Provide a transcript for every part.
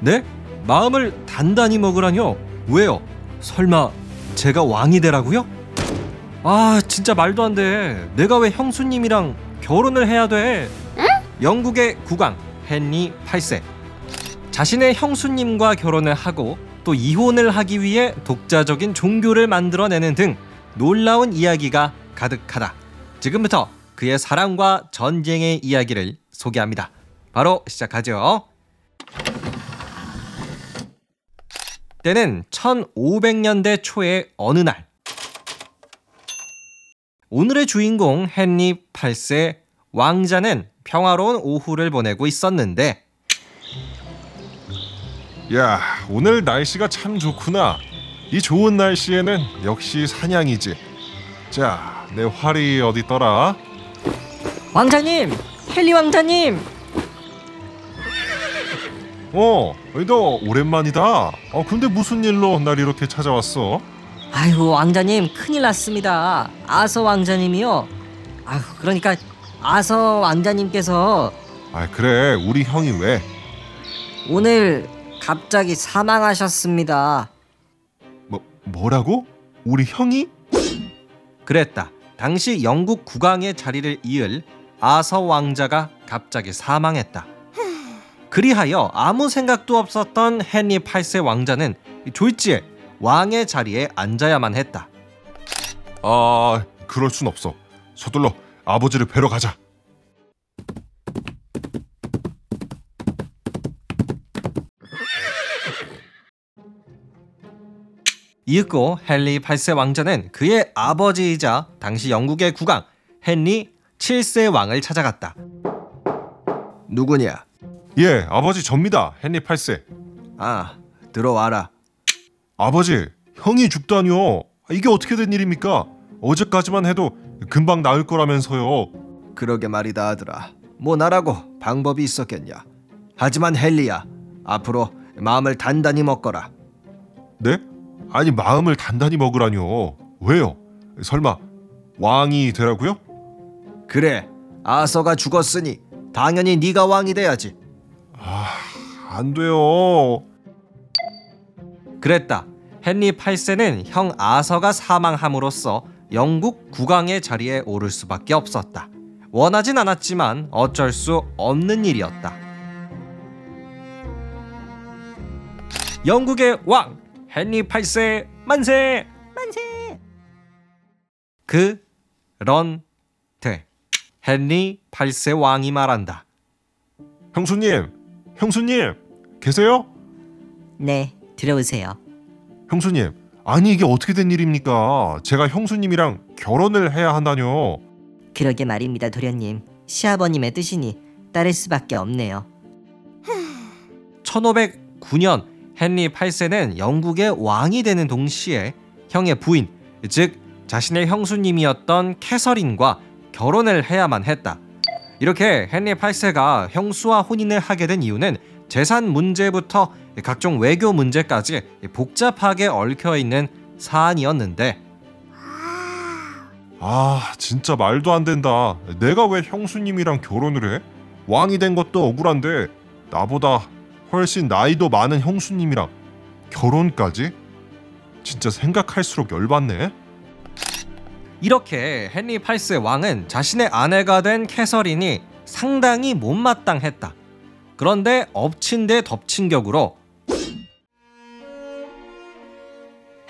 네? 마음을 단단히 먹으라뇨? 왜요? 설마 제가 왕이 되라고요? 아 진짜 말도 안 돼. 내가 왜 형수님이랑 결혼을 해야 돼? 영국의 국왕 헨리 8세 자신의 형수님과 결혼을 하고 또 이혼을 하기 위해 독자적인 종교를 만들어내는 등 놀라운 이야기가 가득하다. 지금부터 그의 사랑과 전쟁의 이야기를 소개합니다. 바로 시작하죠. 때는 1500년대 초의 어느 날 오늘의 주인공 헨리 8세 왕자는 평화로운 오후를 보내고 있었는데 야, 오늘 날씨가 참 좋구나. 이 좋은 날씨에는 역시 사냥이지. 자, 내 활이 어디 있더라? 왕자님, 헨리 왕자님. 어, 너 오랜만이다. 어, 근데 무슨 일로 날 이렇게 찾아왔어? 아이고 왕자님 큰일 났습니다. 아서 왕자님이요. 아유 그러니까 아서 왕자님께서 아, 그래. 우리 형이 왜? 오늘 갑자기 사망하셨습니다. 뭐 뭐라고? 우리 형이? 그랬다. 당시 영국 국왕의 자리를 이을 아서 왕자가 갑자기 사망했다. 그리하여 아무 생각도 없었던 헨리 8세 왕자는 졸지에 왕의 자리에 앉아야만 했다. 아, 그럴 순 없어. 서둘러 아버지를 뵈러 가자. 이윽고 헨리 8세 왕자는 그의 아버지이자 당시 영국의 국왕 헨리 7세 왕을 찾아갔다. 누구냐? 예, 아버지 접니다. 헨리 8세. 아, 들어와라. 아버지, 형이 죽다니요. 이게 어떻게 된 일입니까? 어제까지만 해도 금방 나을 거라면서요. 그러게 말이다 아들아. 뭐 나라고 방법이 있었겠냐. 하지만 헨리야, 앞으로 마음을 단단히 먹거라. 네? 아니 마음을 단단히 먹으라뇨. 왜요? 설마 왕이 되라고요? 그래, 아서가 죽었으니 당연히 네가 왕이 돼야지. 안 돼요. 그랬다. 헨리 8세는 형 아서가 사망함으로써 영국 국왕의 자리에 오를 수밖에 없었다. 원하진 않았지만 어쩔 수 없는 일이었다. 영국의 왕 헨리 8세 만세! 만세! 그런데 헨리 8세 왕이 말한다. 형수님, 형수님 계세요? 네, 들어오세요. 형수님, 아니 이게 어떻게 된 일입니까? 제가 형수님이랑 결혼을 해야 한다뇨. 그러게 말입니다, 도련님. 시아버님의 뜻이니 따를 수밖에 없네요. 1509년 헨리 8세는 영국의 왕이 되는 동시에 형의 부인, 즉 자신의 형수님이었던 캐서린과 결혼을 해야만 했다. 이렇게 헨리 8세가 형수와 혼인을 하게 된 이유는 재산 문제부터 각종 외교 문제까지 복잡하게 얽혀 있는 사안이었는데 아, 진짜 말도 안 된다. 내가 왜 형수님이랑 결혼을 해? 왕이 된 것도 억울한데 나보다 훨씬 나이도 많은 형수님이랑 결혼까지? 진짜 생각할수록 열받네. 이렇게 헨리 8세 왕은 자신의 아내가 된 캐서린이 상당히 못마땅했다. 그런데 엎친 데 덮친 격으로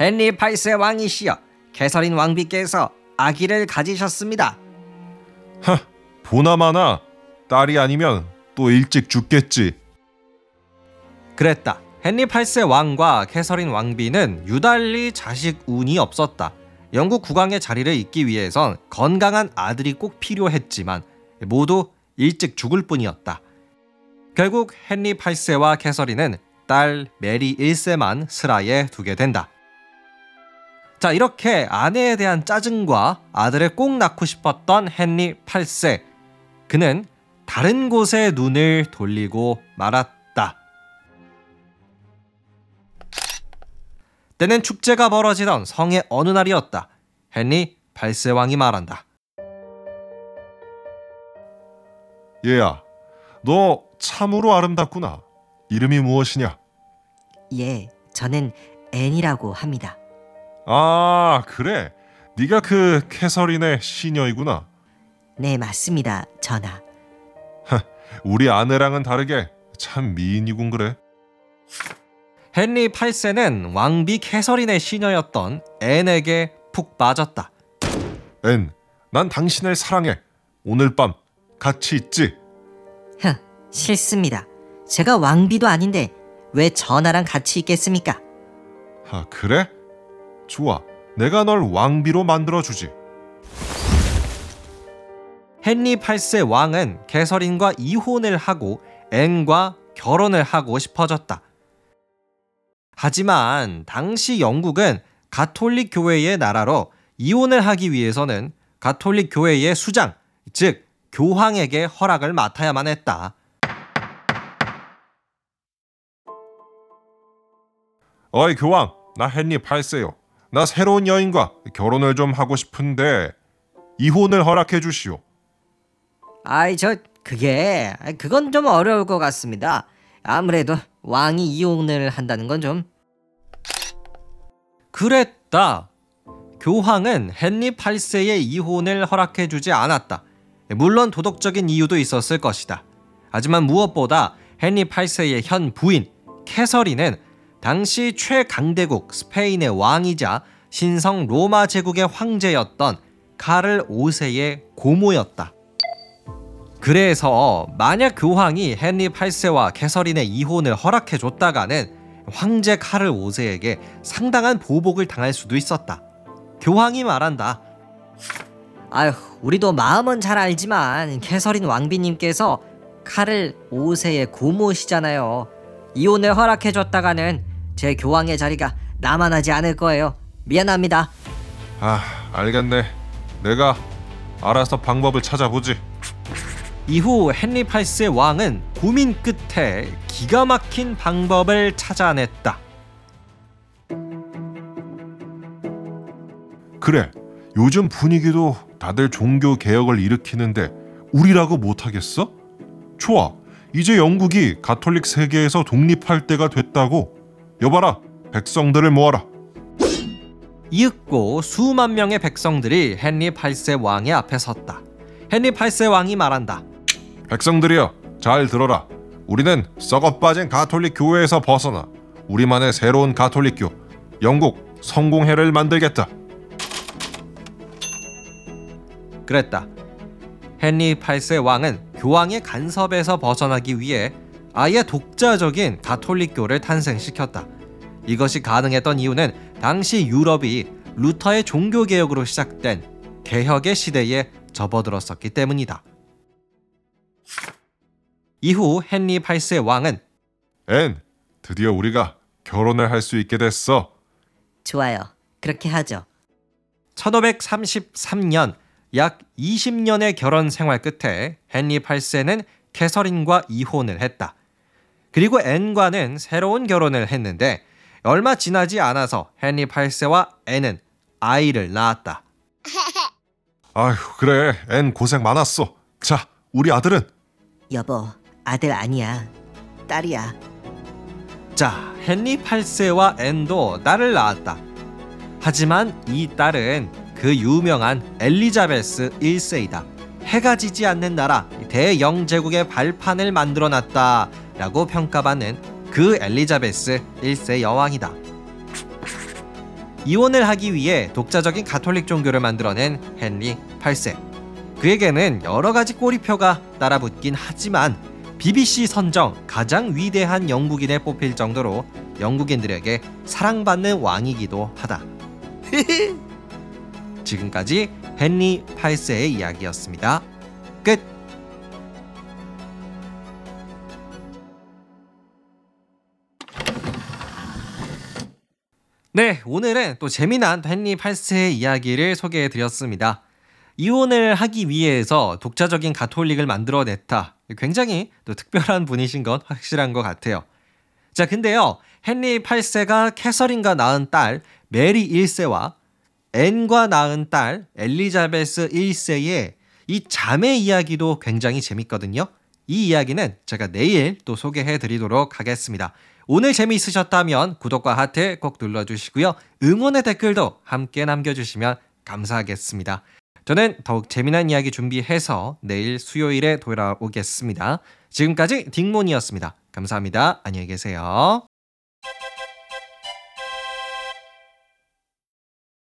헨리 8세 왕이시여 캐서린 왕비께서 아기를 가지셨습니다. 하, 보나마나 딸이 아니면 또 일찍 죽겠지. 그랬다. 헨리 8세 왕과 캐서린 왕비는 유달리 자식 운이 없었다. 영국 국왕의 자리를 잇기 위해선 건강한 아들이 꼭 필요했지만 모두 일찍 죽을 뿐이었다. 결국 헨리 8세와 캐서린은 딸 메리 1세만 슬하에 두게 된다. 자, 이렇게 아내에 대한 짜증과 아들을 꼭 낳고 싶었던 헨리 8세. 그는 다른 곳에 눈을 돌리고 말았다. 때는 축제가 벌어지던 성의 어느 날이었다. 헨리 8세 왕이 말한다. 얘야, 너 참으로 아름답구나. 이름이 무엇이냐? 예, 저는 앤이라고 합니다. 아, 그래. 네가 그 캐서린의 시녀이구나. 네, 맞습니다. 전하. 우리 아내랑은 다르게 참 미인이군 그래. 헨리 8세는 왕비 캐서린의 시녀였던 앤에게 푹 빠졌다. 앤, 난 당신을 사랑해. 오늘 밤 같이 있지? 흥, 싫습니다. 제가 왕비도 아닌데 왜 전하랑 같이 있겠습니까? 아, 그래? 좋아. 내가 널 왕비로 만들어 주지. 헨리 8세 왕은 캐서린과 이혼을 하고 앤과 결혼을 하고 싶어졌다. 하지만 당시 영국은 가톨릭 교회의 나라로 이혼을 하기 위해서는 가톨릭 교회의 수장, 즉 교황에게 허락을 맡아야만 했다. 어이 교황, 나 헨리 8세요. 나 새로운 여인과 결혼을 좀 하고 싶은데 이혼을 허락해 주시오. 아이, 저 그게 그건 좀 어려울 것 같습니다. 아무래도 왕이 이혼을 한다는 건 좀 그랬다. 교황은 헨리 8세의 이혼을 허락해 주지 않았다. 물론 도덕적인 이유도 있었을 것이다. 하지만 무엇보다 헨리 8세의 현 부인 캐서린은 당시 최강대국 스페인의 왕이자 신성 로마 제국의 황제였던 카를 5세의 고모였다. 그래서 만약 교황이 헨리 8세와 캐서린의 이혼을 허락해 줬다가는 황제 카를 5세에게 상당한 보복을 당할 수도 있었다. 교황이 말한다. 아휴, 우리도 마음은 잘 알지만 캐서린 왕비님께서 칼을 5세의 고모시잖아요. 이혼을 허락해 줬다가는 제 교황의 자리가 남아나지 않을 거예요. 미안합니다. 아, 알겠네. 내가 알아서 방법을 찾아보지. 이후 헨리 8세 왕은 고민 끝에 기가 막힌 방법을 찾아냈다. 그래. 요즘 분위기도 다들 종교 개혁을 일으키는데 우리라고 못하겠어? 좋아. 이제 영국이 가톨릭 세계에서 독립할 때가 됐다고. 여봐라. 백성들을 모아라. 이윽고 수만 명의 백성들이 헨리 8세 왕의 앞에 섰다. 헨리 8세 왕이 말한다. 백성들이여, 잘 들어라. 우리는 썩어 빠진 가톨릭 교회에서 벗어나 우리만의 새로운 가톨릭교, 영국 성공회를 만들겠다. 그랬다. 헨리 8세 왕은 교황의 간섭에서 벗어나기 위해 아예 독자적인 가톨릭교를 탄생시켰다. 이것이 가능했던 이유는 당시 유럽이 루터의 종교 개혁으로 시작된 개혁의 시대에 접어들었었기 때문이다. 이후 헨리 8세 왕은 앤, 드디어 우리가 결혼을 할 수 있게 됐어. 좋아요. 그렇게 하죠. 1533년 약 20년의 결혼 생활 끝에 헨리 8세는 캐서린과 이혼을 했다. 그리고 앤과는 새로운 결혼을 했는데 얼마 지나지 않아서 헨리 8세와 앤은 아이를 낳았다. 아휴, 그래. 앤 고생 많았어. 자, 우리 아들은 여보, 아들 아니야. 딸이야. 자, 헨리 8세와 앤도 딸을 낳았다. 하지만 이 딸은 그 유명한 엘리자베스 1세이다. 해가 지지 않는 나라 대영제국의 발판을 만들어 놨다라고 평가받는 그 엘리자베스 1세 여왕이다. 이혼을 하기 위해 독자적인 가톨릭 종교를 만들어낸 헨리 8세. 그에게는 여러 가지 꼬리표가 따라붙긴 하지만 BBC 선정 가장 위대한 영국인에 뽑힐 정도로 영국인들에게 사랑받는 왕이기도 하다. 지금까지 헨리 8세의 이야기였습니다. 끝. 네, 오늘은 또 재미난 헨리 8세의 이야기를 소개해 드렸습니다. 이혼을 하기 위해서 독자적인 가톨릭을 만들어냈다. 굉장히 또 특별한 분이신 건 확실한 것 같아요. 자, 근데요. 헨리 8세가 캐서린과 낳은 딸 메리 1세와 앤과 낳은 딸 엘리자베스 1세의 이 자매 이야기도 굉장히 재밌거든요. 이 이야기는 제가 내일 또 소개해 드리도록 하겠습니다. 오늘 재미있으셨다면 구독과 하트 꼭 눌러주시고요. 응원의 댓글도 함께 남겨주시면 감사하겠습니다. 저는 더욱 재미난 이야기 준비해서 내일 수요일에 돌아오겠습니다. 지금까지 딩몬이었습니다. 감사합니다. 안녕히 계세요.